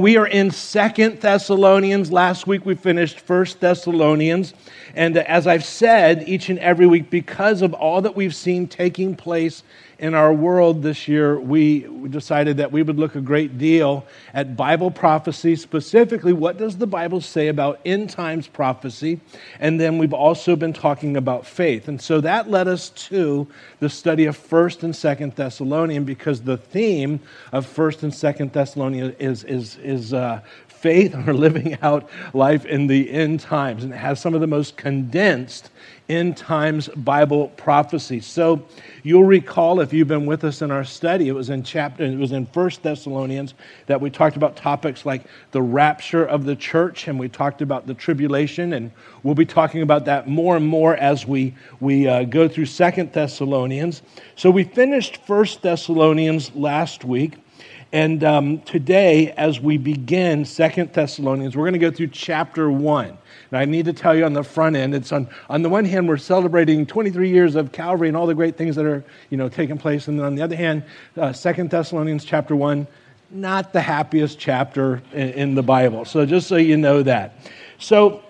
We are in Second Thessalonians. Last week we finished First Thessalonians. And as I've said each and every week, because of all that we've seen taking place in our world this year, we decided that we would look a great deal at Bible prophecy, specifically, what does the Bible say about end times prophecy? And then we've also been talking about faith. And so that led us to the study of 1st and 2nd Thessalonians, because the theme of 1st and 2nd Thessalonians is, is, is uh, faith or living out life in the end times. And it has some of the most condensed end times Bible prophecy. So you'll recall if you've been with us in our study, it was in chapter, it was in First Thessalonians that we talked about topics like the rapture of the church, and we talked about the tribulation, and we'll be talking about that more and more as we we uh, go through Second Thessalonians. So we finished First Thessalonians last week. And um, today, as we begin Second Thessalonians, we're going to go through chapter 1. And I need to tell you on the front end, it's on, on the one hand, we're celebrating 23 years of Calvary and all the great things that are, you know, taking place. And then on the other hand, uh, 2 Thessalonians chapter 1, not the happiest chapter in, in the Bible. So just so you know that. So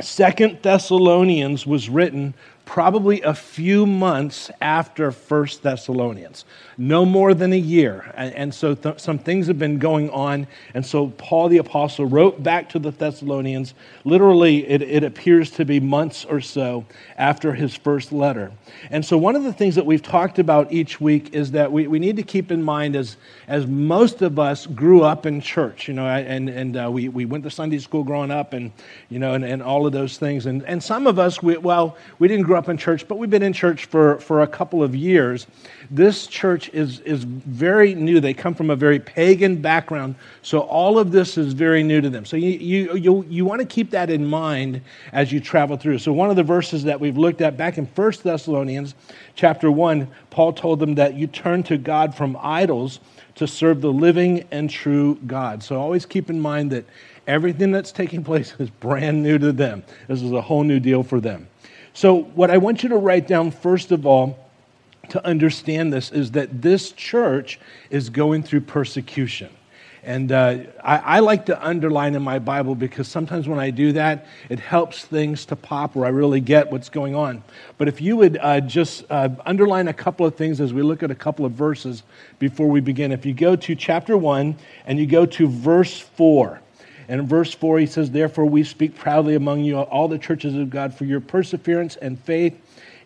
Second Thessalonians was written probably a few months after First Thessalonians no more than a year. And, and so th- some things have been going on. And so Paul the Apostle wrote back to the Thessalonians. Literally, it, it appears to be months or so after his first letter. And so one of the things that we've talked about each week is that we, we need to keep in mind as, as most of us grew up in church, you know, and, and uh, we, we went to Sunday school growing up and, you know, and, and all of those things. And, and some of us, we, well, we didn't grow up in church, but we've been in church for, for a couple of years. This church is, is very new. They come from a very pagan background, so all of this is very new to them. So you, you, you, you want to keep that in mind as you travel through. So one of the verses that we've looked at back in 1 Thessalonians chapter 1, Paul told them that you turn to God from idols to serve the living and true God. So always keep in mind that everything that's taking place is brand new to them. This is a whole new deal for them. So, what I want you to write down, first of all, to understand this is that this church is going through persecution. And uh, I, I, like to underline in my Bible because sometimes when I do that, it helps things to pop where I really get what's going on. But if you would uh, just uh, underline a couple of things as we look at a couple of verses before we begin. If you go to chapter 1 and you go to verse 4, and in verse 4, he says, Therefore we speak proudly among you, all the churches of God, for your perseverance and faith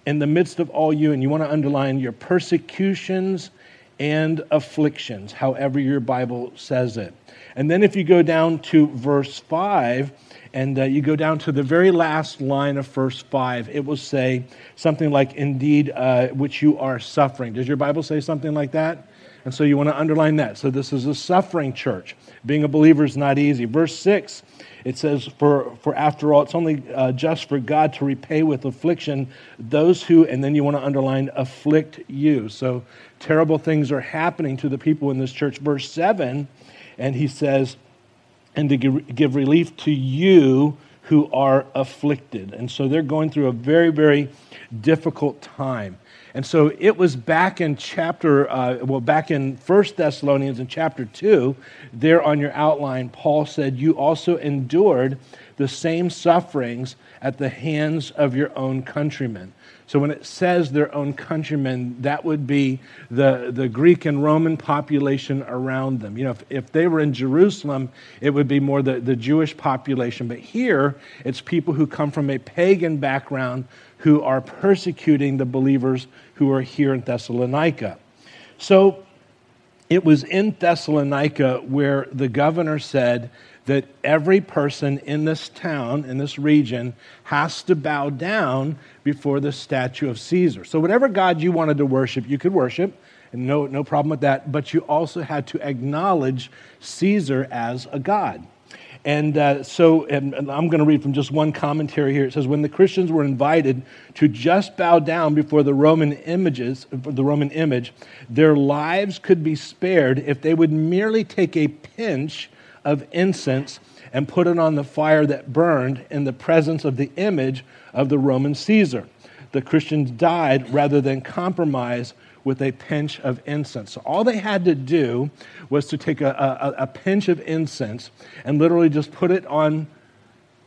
in the midst of all you, and you want to underline your persecutions and afflictions, however your Bible says it. And then if you go down to verse 5, and uh, you go down to the very last line of verse 5, it will say something like, Indeed, uh, which you are suffering. Does your Bible say something like that? And so you want to underline that. So this is a suffering church. Being a believer is not easy. Verse 6 it says, For, for after all, it's only uh, just for God to repay with affliction those who, and then you want to underline, afflict you. So terrible things are happening to the people in this church. Verse 7, and he says, And to give, give relief to you who are afflicted. And so they're going through a very, very difficult time. And so it was back in chapter, uh, well, back in First Thessalonians in chapter 2, there on your outline, Paul said, You also endured the same sufferings at the hands of your own countrymen. So when it says their own countrymen, that would be the, the Greek and Roman population around them. You know, if, if they were in Jerusalem, it would be more the, the Jewish population. But here, it's people who come from a pagan background who are persecuting the believers who are here in Thessalonica. So it was in Thessalonica where the governor said that every person in this town, in this region, has to bow down before the statue of Caesar. So, whatever God you wanted to worship, you could worship, and no, no problem with that, but you also had to acknowledge Caesar as a God. And uh, so, and, and I'm going to read from just one commentary here. It says, When the Christians were invited to just bow down before the Roman images, the Roman image, their lives could be spared if they would merely take a pinch of incense and put it on the fire that burned in the presence of the image of the Roman Caesar. The Christians died rather than compromise with a pinch of incense. So all they had to do was to take a, a, a pinch of incense and literally just put it on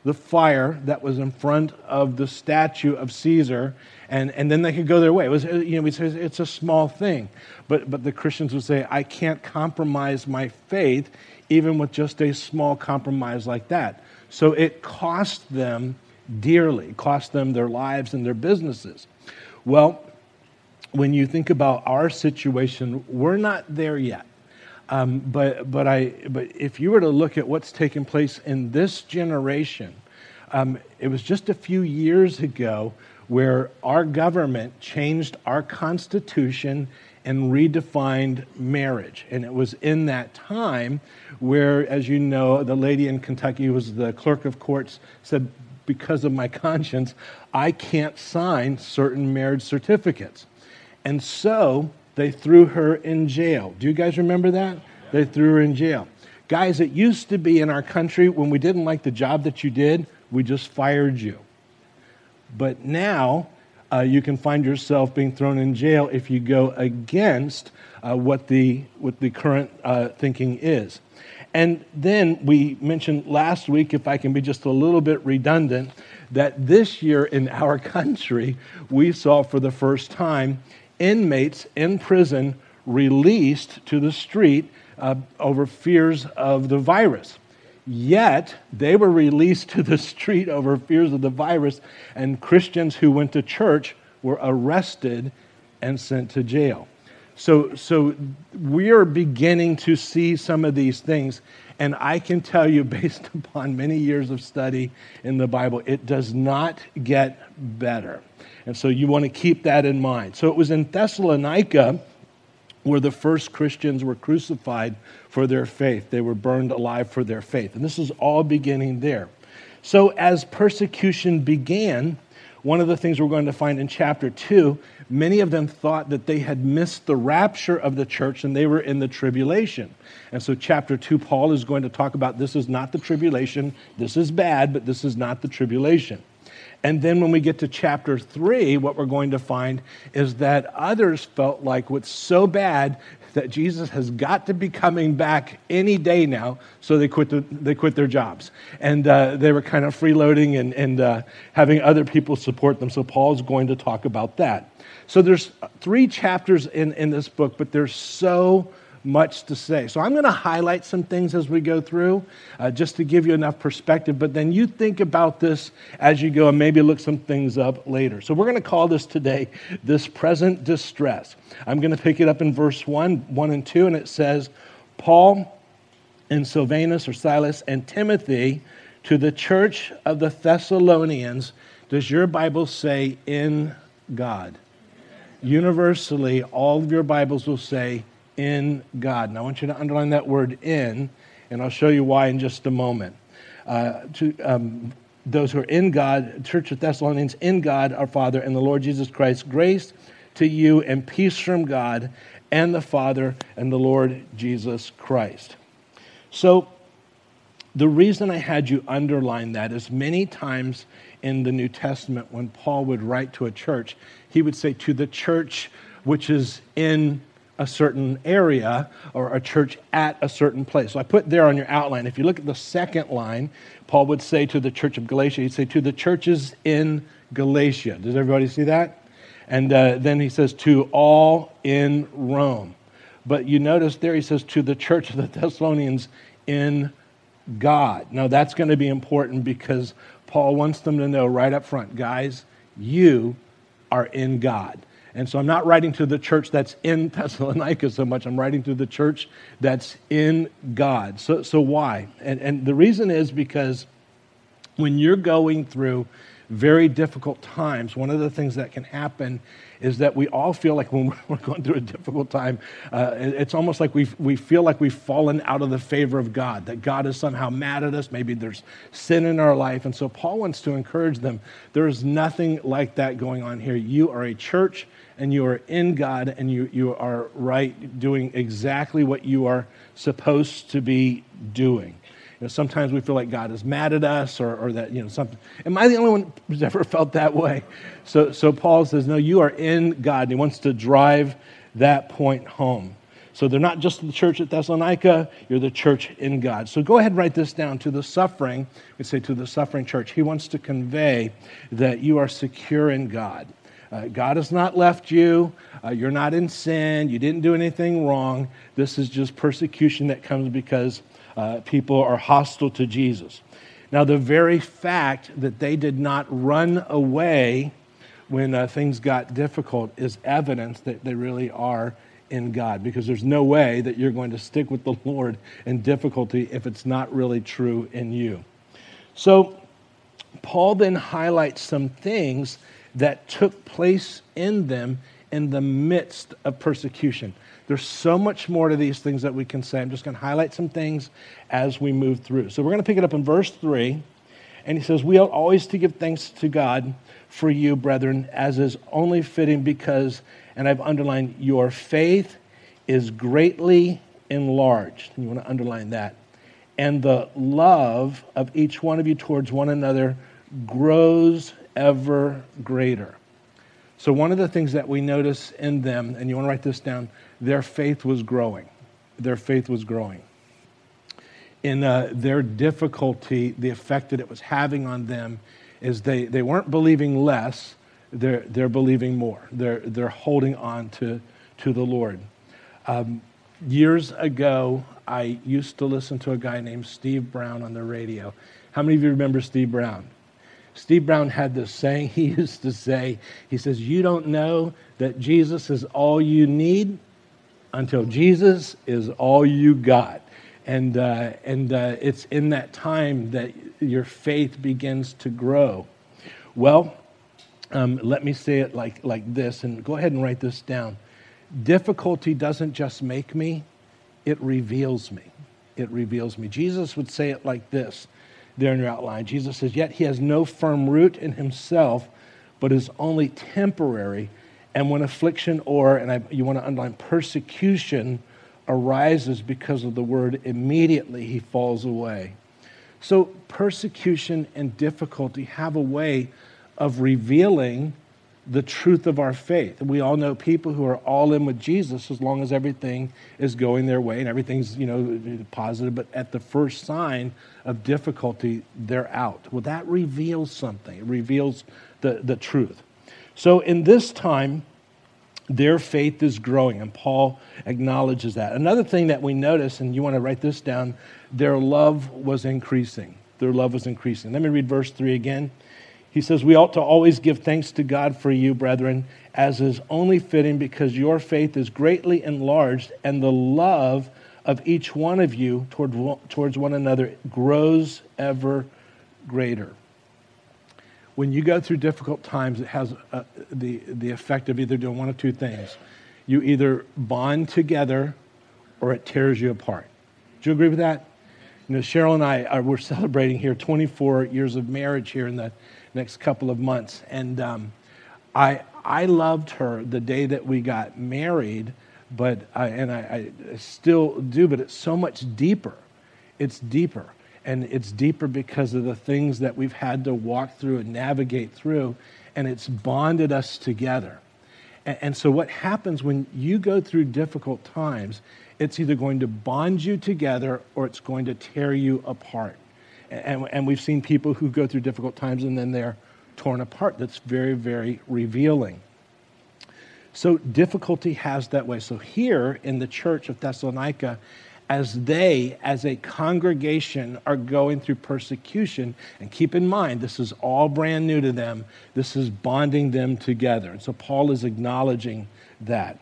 the fire that was in front of the statue of Caesar, and, and then they could go their way. It was, you know, it's a small thing. But, but the Christians would say, I can't compromise my faith even with just a small compromise like that. So it cost them dearly, cost them their lives and their businesses. Well, when you think about our situation, we're not there yet. Um, but, but, I, but if you were to look at what's taken place in this generation, um, it was just a few years ago where our government changed our constitution and redefined marriage. And it was in that time where, as you know, the lady in Kentucky who was the clerk of courts said, because of my conscience, I can't sign certain marriage certificates. And so they threw her in jail. Do you guys remember that? They threw her in jail. Guys, it used to be in our country when we didn't like the job that you did, we just fired you. But now uh, you can find yourself being thrown in jail if you go against uh, what, the, what the current uh, thinking is. And then we mentioned last week, if I can be just a little bit redundant, that this year in our country, we saw for the first time inmates in prison released to the street uh, over fears of the virus. Yet they were released to the street over fears of the virus, and Christians who went to church were arrested and sent to jail. So, so we are beginning to see some of these things. And I can tell you, based upon many years of study in the Bible, it does not get better. And so you want to keep that in mind. So it was in Thessalonica where the first Christians were crucified for their faith. They were burned alive for their faith. And this is all beginning there. So as persecution began, one of the things we're going to find in chapter 2, many of them thought that they had missed the rapture of the church and they were in the tribulation. And so, chapter 2, Paul is going to talk about this is not the tribulation. This is bad, but this is not the tribulation. And then when we get to chapter three, what we're going to find is that others felt like what's so bad that Jesus has got to be coming back any day now, so they quit, the, they quit their jobs. And uh, they were kind of freeloading and, and uh, having other people support them. So Paul's going to talk about that. So there's three chapters in, in this book, but there's so much to say. So I'm going to highlight some things as we go through uh, just to give you enough perspective, but then you think about this as you go and maybe look some things up later. So we're going to call this today this present distress. I'm going to pick it up in verse 1, 1 and 2, and it says, Paul and Silvanus or Silas and Timothy to the church of the Thessalonians. Does your Bible say in God? Universally, all of your Bibles will say in God. And I want you to underline that word in, and I'll show you why in just a moment. Uh, to um, those who are in God, Church of Thessalonians, in God our Father and the Lord Jesus Christ, grace to you and peace from God and the Father and the Lord Jesus Christ. So, the reason I had you underline that is many times in the New Testament, when Paul would write to a church, he would say, To the church which is in a certain area or a church at a certain place. So I put there on your outline. If you look at the second line, Paul would say to the church of Galatia, he'd say to the churches in Galatia. Does everybody see that? And uh, then he says to all in Rome. But you notice there he says to the church of the Thessalonians in God. Now that's going to be important because Paul wants them to know right up front, guys, you are in God. And so I'm not writing to the church that's in Thessalonica so much. I'm writing to the church that's in God. So, so why? And, and the reason is because when you're going through very difficult times, one of the things that can happen is that we all feel like when we're going through a difficult time, uh, it's almost like we we feel like we've fallen out of the favor of God, that God is somehow mad at us. Maybe there's sin in our life. And so Paul wants to encourage them there is nothing like that going on here. You are a church and you are in God and you, you are right doing exactly what you are supposed to be doing. You know, sometimes we feel like God is mad at us or, or that, you know, something. Am I the only one who's ever felt that way? So, so Paul says, no, you are in God. And he wants to drive that point home. So they're not just the church at Thessalonica, you're the church in God. So go ahead and write this down to the suffering. We say to the suffering church. He wants to convey that you are secure in God. Uh, God has not left you. Uh, you're not in sin. You didn't do anything wrong. This is just persecution that comes because uh, people are hostile to Jesus. Now, the very fact that they did not run away when uh, things got difficult is evidence that they really are in God because there's no way that you're going to stick with the Lord in difficulty if it's not really true in you. So, Paul then highlights some things that took place in them in the midst of persecution. There's so much more to these things that we can say. I'm just going to highlight some things as we move through. So we're going to pick it up in verse 3. And he says, We ought always to give thanks to God for you, brethren, as is only fitting because, and I've underlined, your faith is greatly enlarged. You want to underline that. And the love of each one of you towards one another grows ever greater. So, one of the things that we notice in them, and you want to write this down, their faith was growing. Their faith was growing. In uh, their difficulty, the effect that it was having on them is they, they weren't believing less, they're, they're believing more. They're, they're holding on to, to the Lord. Um, years ago, I used to listen to a guy named Steve Brown on the radio. How many of you remember Steve Brown? Steve Brown had this saying he used to say, he says, You don't know that Jesus is all you need until Jesus is all you got. And, uh, and uh, it's in that time that your faith begins to grow. Well, um, let me say it like, like this, and go ahead and write this down. Difficulty doesn't just make me, it reveals me. It reveals me. Jesus would say it like this there in your outline. Jesus says, Yet he has no firm root in himself, but is only temporary. And when affliction or, and I, you want to underline, persecution arises because of the word, immediately he falls away. So, persecution and difficulty have a way of revealing the truth of our faith. We all know people who are all in with Jesus as long as everything is going their way and everything's, you know, positive, but at the first sign of difficulty, they're out. Well, that reveals something. It reveals the, the truth. So in this time, their faith is growing, and Paul acknowledges that. Another thing that we notice, and you want to write this down, their love was increasing. Their love was increasing. Let me read verse 3 again. He says, We ought to always give thanks to God for you, brethren, as is only fitting, because your faith is greatly enlarged, and the love of each one of you toward, towards one another grows ever greater. When you go through difficult times, it has uh, the, the effect of either doing one of two things. You either bond together or it tears you apart. Do you agree with that? You know, Cheryl and I are, we're celebrating here 24 years of marriage here in the next couple of months. And um, I, I loved her the day that we got married, but I, and I, I still do, but it's so much deeper. It's deeper. And it's deeper because of the things that we've had to walk through and navigate through, and it's bonded us together. And, and so, what happens when you go through difficult times, it's either going to bond you together or it's going to tear you apart. And, and we've seen people who go through difficult times and then they're torn apart. That's very, very revealing. So difficulty has that way. So here in the church of Thessalonica, as they, as a congregation, are going through persecution, and keep in mind, this is all brand new to them, this is bonding them together. And so Paul is acknowledging that.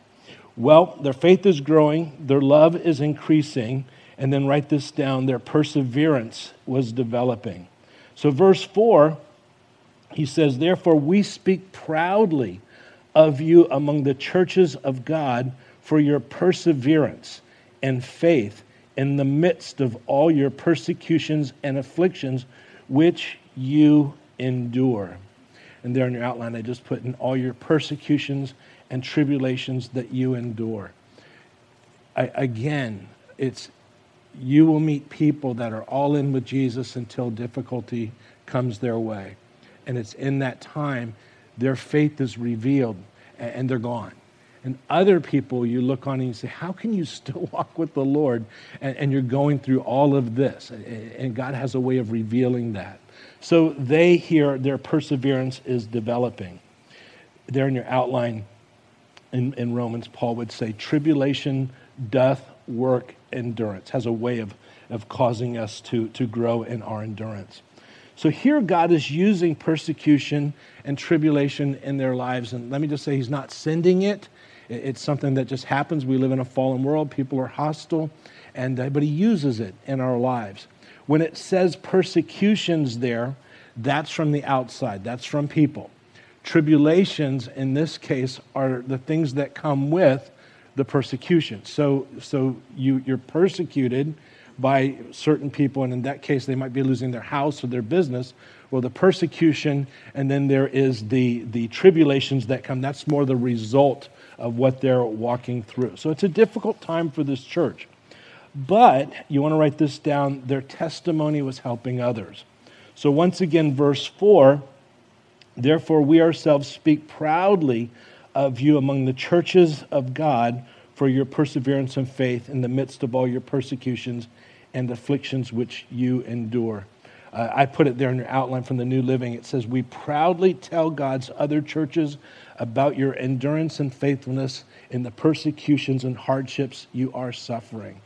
Well, their faith is growing, their love is increasing, and then write this down their perseverance was developing. So, verse 4, he says, Therefore, we speak proudly of you among the churches of God for your perseverance and faith in the midst of all your persecutions and afflictions which you endure. And there in your outline, I just put in all your persecutions and tribulations that you endure. I, again, it's you will meet people that are all in with Jesus until difficulty comes their way. And it's in that time their faith is revealed and they're gone. And other people you look on and you say, How can you still walk with the Lord? And, and you're going through all of this. And God has a way of revealing that. So they here, their perseverance is developing. There in your outline in, in Romans, Paul would say, Tribulation doth work endurance, has a way of, of causing us to, to grow in our endurance. So here, God is using persecution and tribulation in their lives. And let me just say, He's not sending it, it's something that just happens. We live in a fallen world, people are hostile, and, uh, but He uses it in our lives. When it says persecutions there, that's from the outside, that's from people. Tribulations, in this case, are the things that come with the persecution. So, so you, you're persecuted by certain people, and in that case, they might be losing their house or their business. Well, the persecution, and then there is the, the tribulations that come. That's more the result of what they're walking through. So it's a difficult time for this church. But you want to write this down their testimony was helping others. So once again, verse 4 Therefore, we ourselves speak proudly of you among the churches of God for your perseverance and faith in the midst of all your persecutions and afflictions which you endure. Uh, I put it there in your outline from the New Living. It says, We proudly tell God's other churches about your endurance and faithfulness in the persecutions and hardships you are suffering.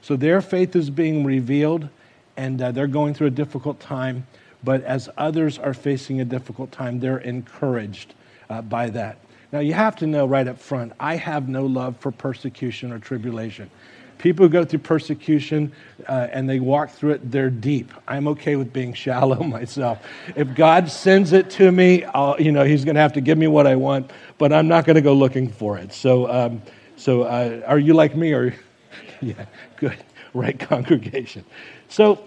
So their faith is being revealed, and uh, they're going through a difficult time. But as others are facing a difficult time, they're encouraged uh, by that. Now, you have to know right up front I have no love for persecution or tribulation. People who go through persecution uh, and they walk through it, they're deep. I'm okay with being shallow myself. If God sends it to me, I'll, you know, He's going to have to give me what I want, but I'm not going to go looking for it. So, um, so uh, are you like me? Or yeah, good, right congregation. So,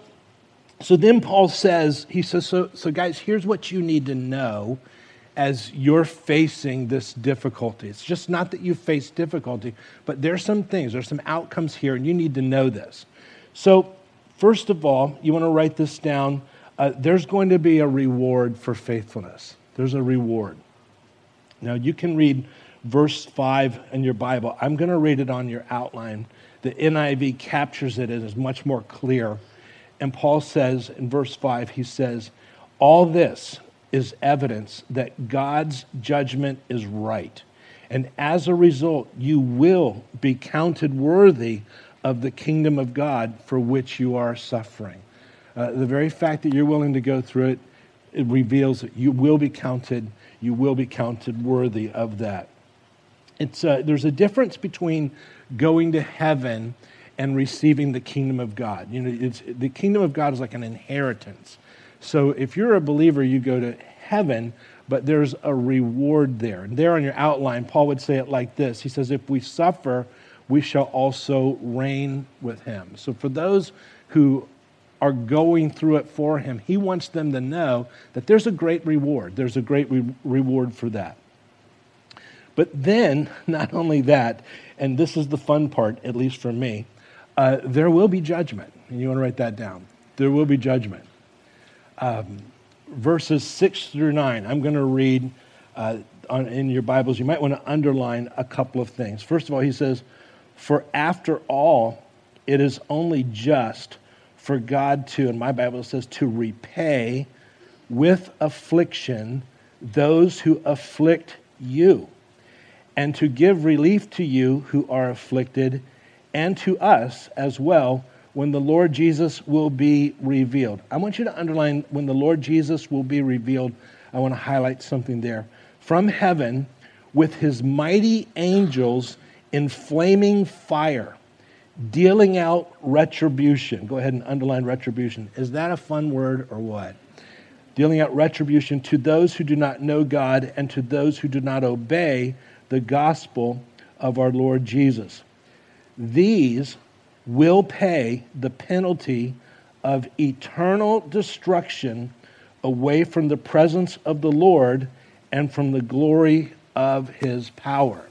so then Paul says, he says, so, so guys, here's what you need to know as you're facing this difficulty. It's just not that you face difficulty, but there's some things, there's some outcomes here, and you need to know this. So, first of all, you want to write this down. Uh, there's going to be a reward for faithfulness. There's a reward. Now, you can read verse 5 in your Bible. I'm going to read it on your outline. The NIV captures it and is much more clear. And Paul says in verse 5, he says, All this, is evidence that God's judgment is right. And as a result, you will be counted worthy of the kingdom of God for which you are suffering. Uh, the very fact that you're willing to go through it, it reveals that you will be counted, you will be counted worthy of that. It's, uh, there's a difference between going to heaven and receiving the kingdom of God. You know, the kingdom of God is like an inheritance. So if you're a believer, you go to heaven, but there's a reward there. And there on your outline, Paul would say it like this He says, If we suffer, we shall also reign with him. So for those who are going through it for him, he wants them to know that there's a great reward. There's a great re- reward for that. But then, not only that, and this is the fun part, at least for me, uh, there will be judgment. And you want to write that down. There will be judgment um, verses 6 through 9. I'm going to read uh, on, in your Bibles. You might want to underline a couple of things. First of all, he says, For after all, it is only just for God to, and my Bible says, to repay with affliction those who afflict you, and to give relief to you who are afflicted, and to us as well when the Lord Jesus will be revealed. I want you to underline when the Lord Jesus will be revealed. I want to highlight something there. From heaven, with his mighty angels in flaming fire, dealing out retribution. Go ahead and underline retribution. Is that a fun word or what? Dealing out retribution to those who do not know God and to those who do not obey the gospel of our Lord Jesus. These will pay the penalty of eternal destruction away from the presence of the Lord and from the glory of his power.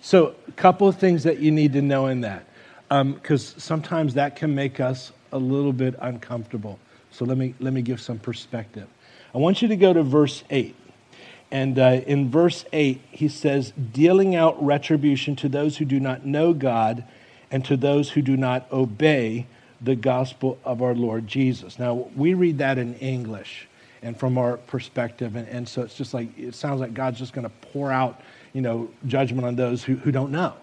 So, a couple of things that you need to know in that, because um, sometimes that can make us a little bit uncomfortable. So, let me, let me give some perspective. I want you to go to verse 8. And uh, in verse 8, he says, dealing out retribution to those who do not know God and to those who do not obey the gospel of our Lord Jesus. Now, we read that in English and from our perspective, and, and so it's just like, it sounds like God's just going to pour out, you know, judgment on those who, who don't know.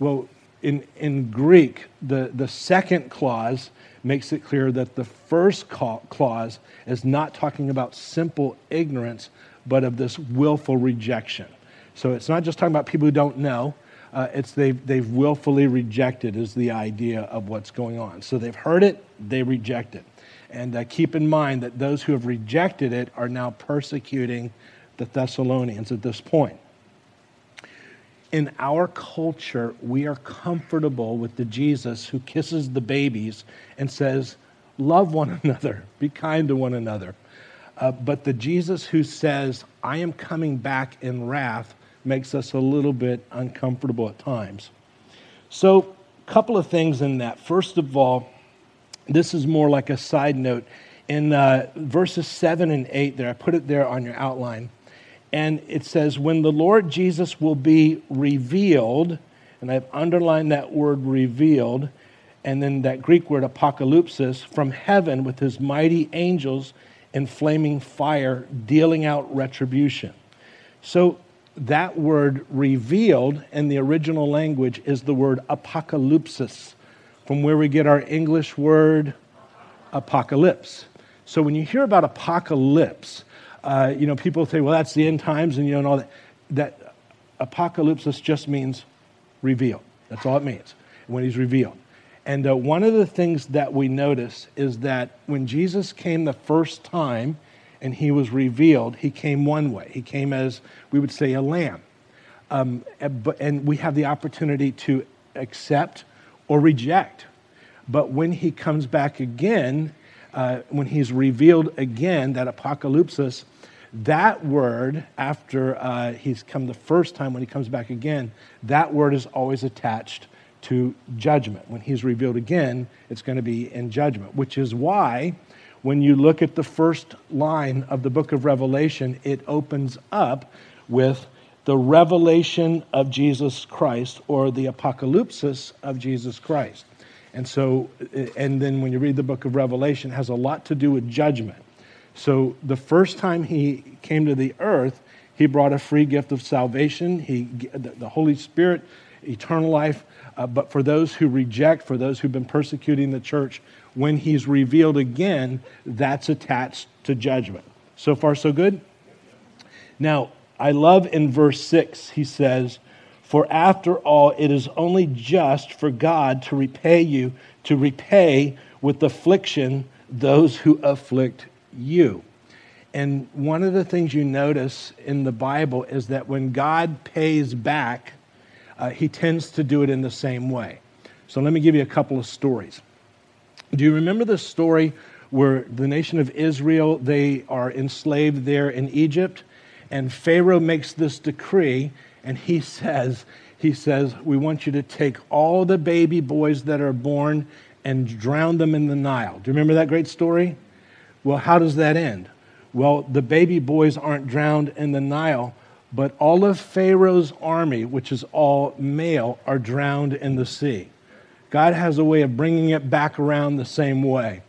Well, in, in Greek, the, the second clause makes it clear that the first clause is not talking about simple ignorance, but of this willful rejection. So it's not just talking about people who don't know, uh, it's they've, they've willfully rejected, is the idea of what's going on. So they've heard it, they reject it. And uh, keep in mind that those who have rejected it are now persecuting the Thessalonians at this point in our culture, we are comfortable with the Jesus who kisses the babies and says, Love one another, be kind to one another. Uh, but the Jesus who says, I am coming back in wrath, makes us a little bit uncomfortable at times. So, a couple of things in that. First of all, this is more like a side note. In uh, verses 7 and 8, there, I put it there on your outline and it says, when the Lord Jesus will be revealed, and I've underlined that word revealed, and then that Greek word apocalypsis, from heaven with his mighty angels in flaming fire, dealing out retribution. So that word revealed in the original language is the word apocalypsis, from where we get our English word apocalypse. So when you hear about apocalypse, uh, you know, people say, well, that's the end times, and you know, and all that. That apocalypse just means revealed. That's all it means when he's revealed. And uh, one of the things that we notice is that when Jesus came the first time and he was revealed, he came one way. He came as, we would say, a lamb. Um, and we have the opportunity to accept or reject. But when he comes back again, uh, when he's revealed again, that apocalypsis, that word, after uh, he's come the first time, when he comes back again, that word is always attached to judgment. When he's revealed again, it's going to be in judgment, which is why when you look at the first line of the book of Revelation, it opens up with the revelation of Jesus Christ or the apocalypsis of Jesus Christ. And so, and then when you read the book of Revelation, it has a lot to do with judgment. So the first time he came to the earth, he brought a free gift of salvation, he, the Holy Spirit, eternal life. Uh, but for those who reject, for those who've been persecuting the church, when he's revealed again, that's attached to judgment. So far, so good? Now, I love in verse 6, he says, for after all, it is only just for God to repay you, to repay with affliction those who afflict you. And one of the things you notice in the Bible is that when God pays back, uh, he tends to do it in the same way. So let me give you a couple of stories. Do you remember the story where the nation of Israel, they are enslaved there in Egypt, and Pharaoh makes this decree and he says, he says, we want you to take all the baby boys that are born and drown them in the Nile. Do you remember that great story? Well, how does that end? Well, the baby boys aren't drowned in the Nile, but all of Pharaoh's army, which is all male, are drowned in the sea. God has a way of bringing it back around the same way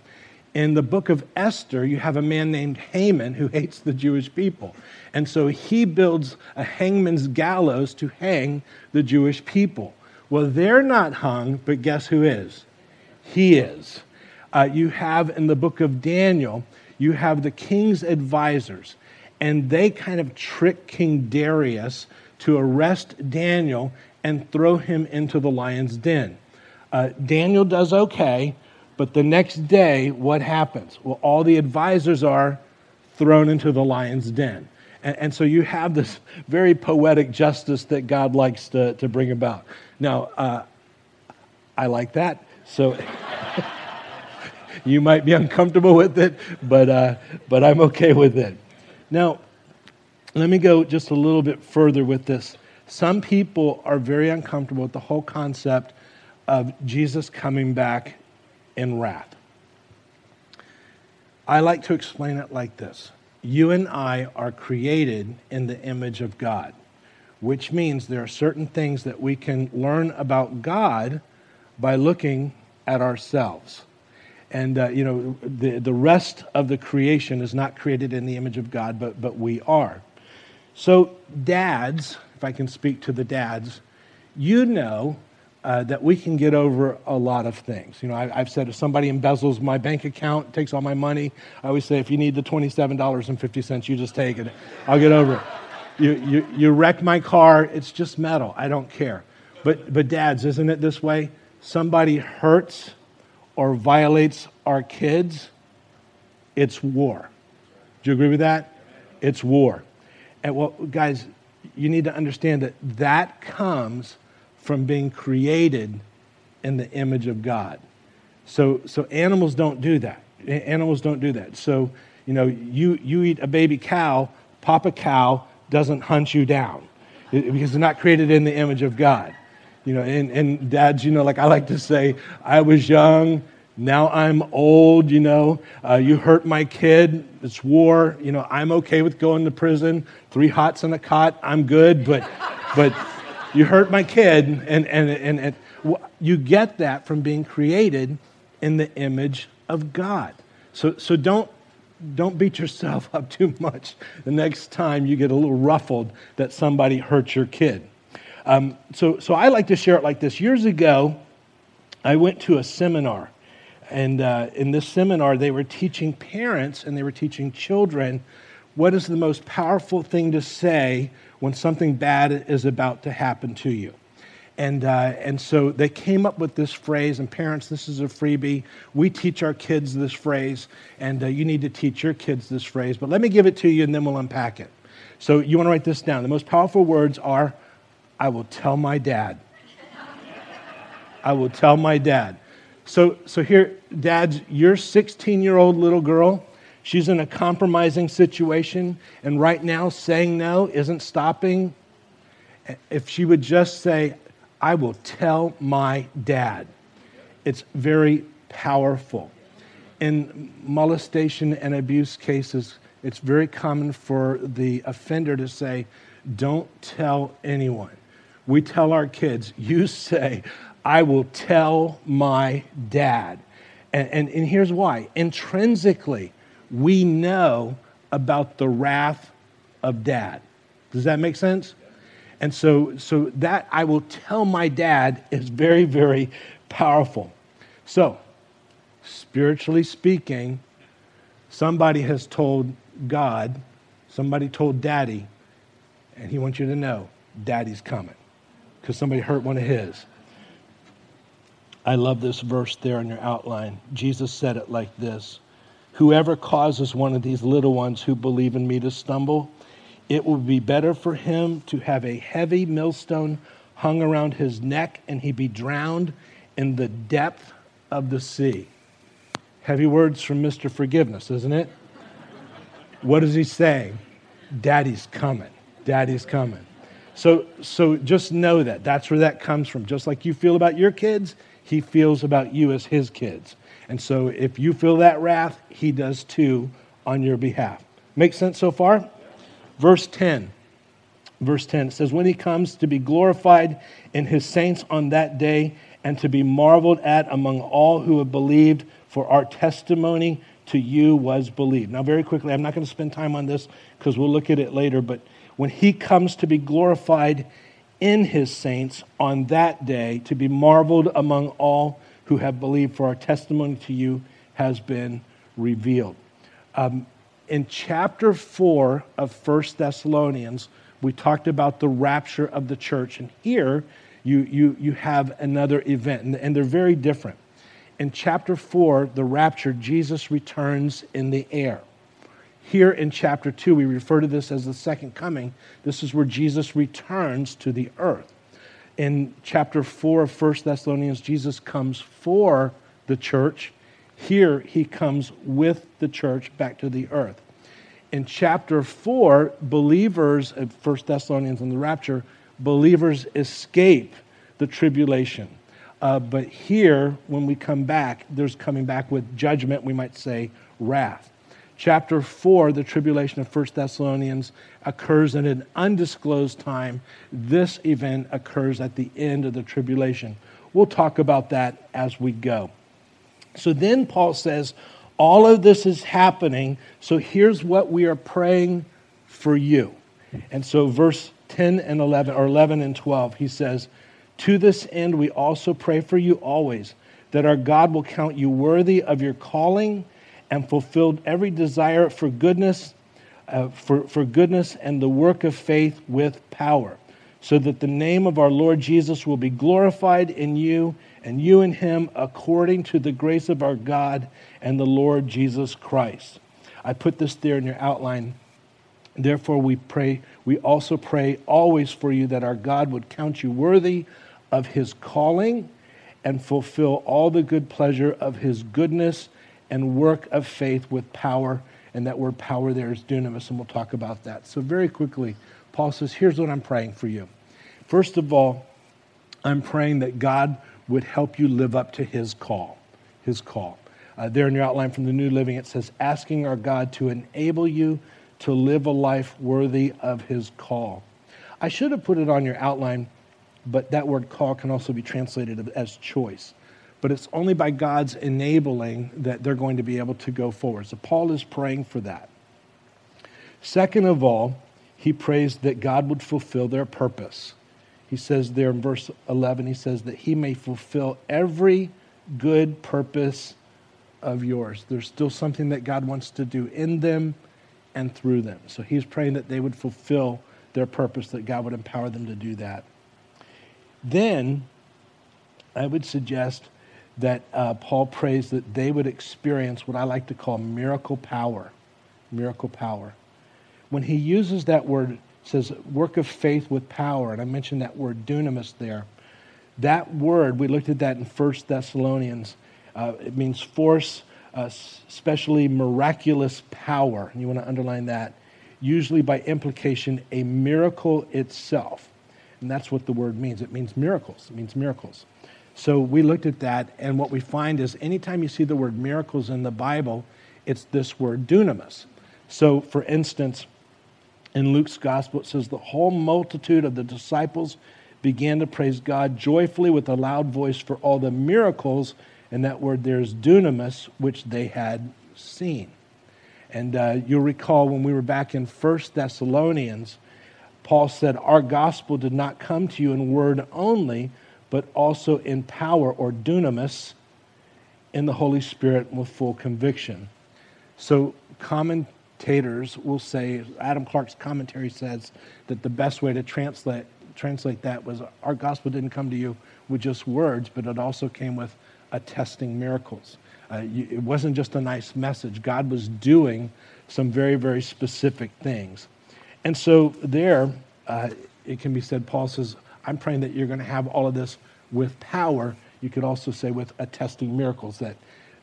in the book of Esther, you have a man named Haman who hates the Jewish people. And so he builds a hangman's gallows to hang the Jewish people. Well, they're not hung, but guess who is? He is. Uh, you have in the book of Daniel, you have the king's advisors, and they kind of trick King Darius to arrest Daniel and throw him into the lion's den. Uh, Daniel does okay, but the next day, what happens? Well, all the advisors are thrown into the lion's den. And, and so you have this very poetic justice that God likes to, to bring about. Now, uh, I like that. So you might be uncomfortable with it, but, uh, but I'm okay with it. Now, let me go just a little bit further with this. Some people are very uncomfortable with the whole concept of Jesus coming back in wrath. I like to explain it like this you and I are created in the image of God, which means there are certain things that we can learn about God by looking at ourselves. And, uh, you know, the, the rest of the creation is not created in the image of God, but, but we are. So, dads, if I can speak to the dads, you know uh, that we can get over a lot of things. You know, I, have said if somebody embezzles my bank account, takes all my money, I always say if you need the $27.50, you just take it. I'll get over it. You, you, you wreck my car, it's just metal. I don't care. But, but, dads, isn't it this way? Somebody hurts or violates our kids, it's war. Do you agree with that? It's war. And well, guys, you need to understand that that comes from being created in the image of God. So, so animals don't do that. Animals don't do that. So, you know, you, you eat a baby cow, Papa Cow doesn't hunt you down because they're not created in the image of God. You know, and, and dads, you know, like I like to say, I was young, now I'm old, you know. Uh, you hurt my kid, it's war. You know, I'm okay with going to prison. Three hots in a cot, I'm good, but, but you hurt my kid, and, and, and, and you get that from being created in the image of God. So, so don't, don't beat yourself up too much the next time you get a little ruffled that somebody hurt your kid. Um, so, so I like to share it like this. Years ago, I went to a seminar. And uh, in this seminar, they were teaching parents and they were teaching children what is the most powerful thing to say when something bad is about to happen to you. And, uh, and so they came up with this phrase, and parents, this is a freebie. We teach our kids this phrase, and uh, you need to teach your kids this phrase. But let me give it to you, and then we'll unpack it. So you want to write this down. The most powerful words are I will tell my dad. I will tell my dad. So, so here, dads, your 16 year old little girl, She's in a compromising situation, and right now saying no isn't stopping. If she would just say, I will tell my dad, it's very powerful. In molestation and abuse cases, it's very common for the offender to say, Don't tell anyone. We tell our kids, You say, I will tell my dad. And, and, and here's why intrinsically, we know about the wrath of dad. Does that make sense? And so, so that I will tell my dad is very, very powerful. So, spiritually speaking, somebody has told God, somebody told daddy, and he wants you to know daddy's coming because somebody hurt one of his. I love this verse there in your outline. Jesus said it like this Whoever causes one of these little ones who believe in me to stumble, it will be better for him to have a heavy millstone hung around his neck and he be drowned in the depth of the sea. Heavy words from Mr. Forgiveness, isn't it? What is he saying? Daddy's coming. Daddy's coming. So, so just know that. That's where that comes from. Just like you feel about your kids, he feels about you as his kids. And so if you feel that wrath, he does too on your behalf. Make sense so far? Verse 10. Verse 10 it says, When he comes to be glorified in his saints on that day and to be marveled at among all who have believed, for our testimony to you was believed. Now, very quickly, I'm not going to spend time on this because we'll look at it later, but when he comes to be glorified in his saints on that day, to be marveled among all who have believed, for our testimony to you has been revealed. Um, in chapter 4 of First Thessalonians, we talked about the rapture of the church. And here you, you, you have another event, and, and they're very different. In chapter 4, the rapture, Jesus returns in the air. Here in chapter 2, we refer to this as the second coming. This is where Jesus returns to the earth in chapter 4 of 1 Thessalonians, Jesus comes for the church. Here, he comes with the church back to the earth. In chapter 4, believers at 1 Thessalonians and the rapture, believers escape the tribulation. Uh, but here, when we come back, there's coming back with judgment, we might say wrath. Chapter 4, the tribulation of 1 Thessalonians, occurs in an undisclosed time. This event occurs at the end of the tribulation. We'll talk about that as we go. So then Paul says, all of this is happening, so here's what we are praying for you. And so, verse 10 and 11, or 11 and 12, he says, To this end, we also pray for you always, that our God will count you worthy of your calling and fulfilled every desire for goodness, uh, for, for goodness and the work of faith with power, so that the name of our Lord Jesus will be glorified in you and you in him according to the grace of our God and the Lord Jesus Christ. I put this there in your outline. Therefore, we pray, we also pray always for you that our God would count you worthy of his calling and fulfill all the good pleasure of his goodness and work of faith with power. And that word power there is dunamis, and we'll talk about that. So, very quickly, Paul says, Here's what I'm praying for you. First of all, I'm praying that God would help you live up to his call. His call. Uh, there in your outline from the New Living, it says, Asking our God to enable you to live a life worthy of his call. I should have put it on your outline, but that word call can also be translated as choice but it's only by God's enabling that they're going to be able to go forward. So Paul is praying for that. Second of all, he prays that God would fulfill their purpose. He says there in verse 11, he says that he may fulfill every good purpose of yours. There's still something that God wants to do in them and through them. So he's praying that they would fulfill their purpose, that God would empower them to do that. Then I would suggest that uh, Paul prays that they would experience what I like to call miracle power. Miracle power. When he uses that word, says work of faith with power, and I mentioned that word dunamis there. That word, we looked at that in 1 Thessalonians. Uh, it means force, uh, especially miraculous power. And you want to underline that. Usually by implication, a miracle itself. And that's what the word means. It means miracles. It means miracles. So we looked at that, and what we find is anytime you see the word miracles in the Bible, it's this word dunamis. So, for instance, in Luke's gospel, it says, The whole multitude of the disciples began to praise God joyfully with a loud voice for all the miracles, and that word there's dunamis, which they had seen. And uh, you'll recall when we were back in First Thessalonians, Paul said, Our gospel did not come to you in word only, but also in power or dunamis in the Holy Spirit with full conviction. So, commentators will say, Adam Clarke's commentary says that the best way to translate, translate that was our gospel didn't come to you with just words, but it also came with attesting miracles. Uh, it wasn't just a nice message, God was doing some very, very specific things. And so, there, uh, it can be said, Paul says, I'm praying that you're going to have all of this with power. You could also say with attesting miracles that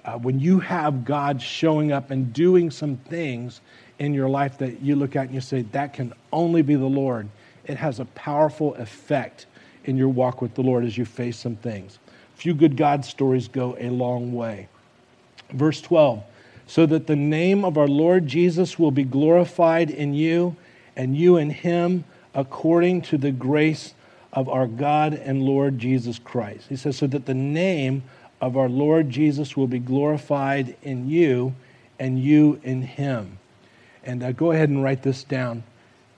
uh, when you have God showing up and doing some things in your life that you look at and you say, that can only be the Lord, it has a powerful effect in your walk with the Lord as you face some things. Few good God stories go a long way. Verse 12 so that the name of our Lord Jesus will be glorified in you and you in him according to the grace of our God and Lord Jesus Christ. He says, so that the name of our Lord Jesus will be glorified in you and you in him. And uh, go ahead and write this down.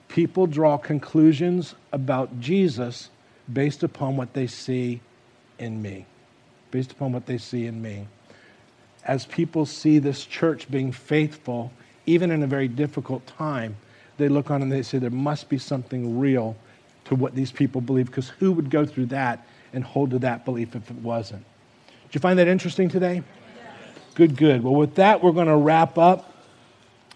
People draw conclusions about Jesus based upon what they see in me. Based upon what they see in me. As people see this church being faithful, even in a very difficult time, they look on and they say, there must be something real to what these people believe, because who would go through that and hold to that belief if it wasn't? Did you find that interesting today? Good, good. Well, with that, we're going to wrap up.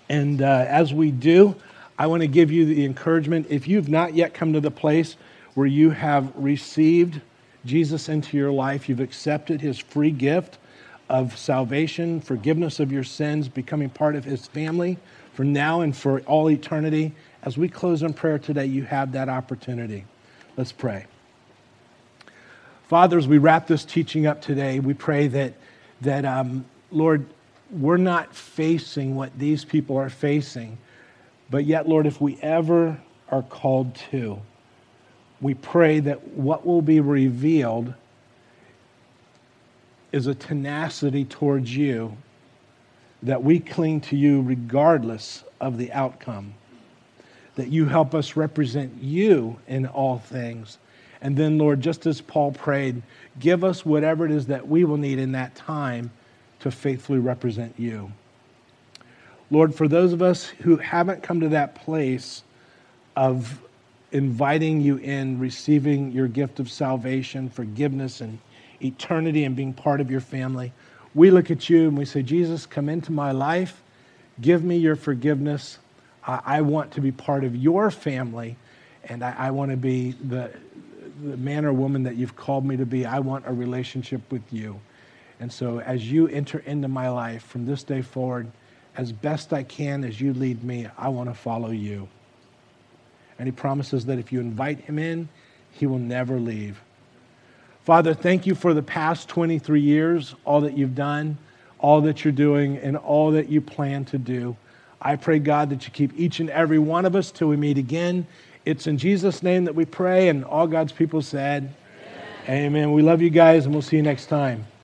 And uh, as we do, I want to give you the encouragement if you've not yet come to the place where you have received Jesus into your life, you've accepted his free gift of salvation, forgiveness of your sins, becoming part of his family for now and for all eternity, as we close in prayer today, you have that opportunity. Let's pray. Father, as we wrap this teaching up today, we pray that, that um, Lord, we're not facing what these people are facing. But yet, Lord, if we ever are called to, we pray that what will be revealed is a tenacity towards you, that we cling to you regardless of the outcome, that you help us represent you in all things. And then, Lord, just as Paul prayed, give us whatever it is that we will need in that time to faithfully represent you. Lord, for those of us who haven't come to that place of inviting you in, receiving your gift of salvation, forgiveness, and eternity, and being part of your family, we look at you and we say, Jesus, come into my life, give me your forgiveness. I, I want to be part of your family, and I, I want to be the, the man or woman that you've called me to be. I want a relationship with you. And so, as you enter into my life from this day forward, as best I can as you lead me, I want to follow you. And he promises that if you invite him in, he will never leave. Father, thank you for the past 23 years, all that you've done, all that you're doing, and all that you plan to do. I pray, God, that you keep each and every one of us till we meet again. It's in Jesus' name that we pray, and all God's people said, Amen. Amen. We love you guys, and we'll see you next time.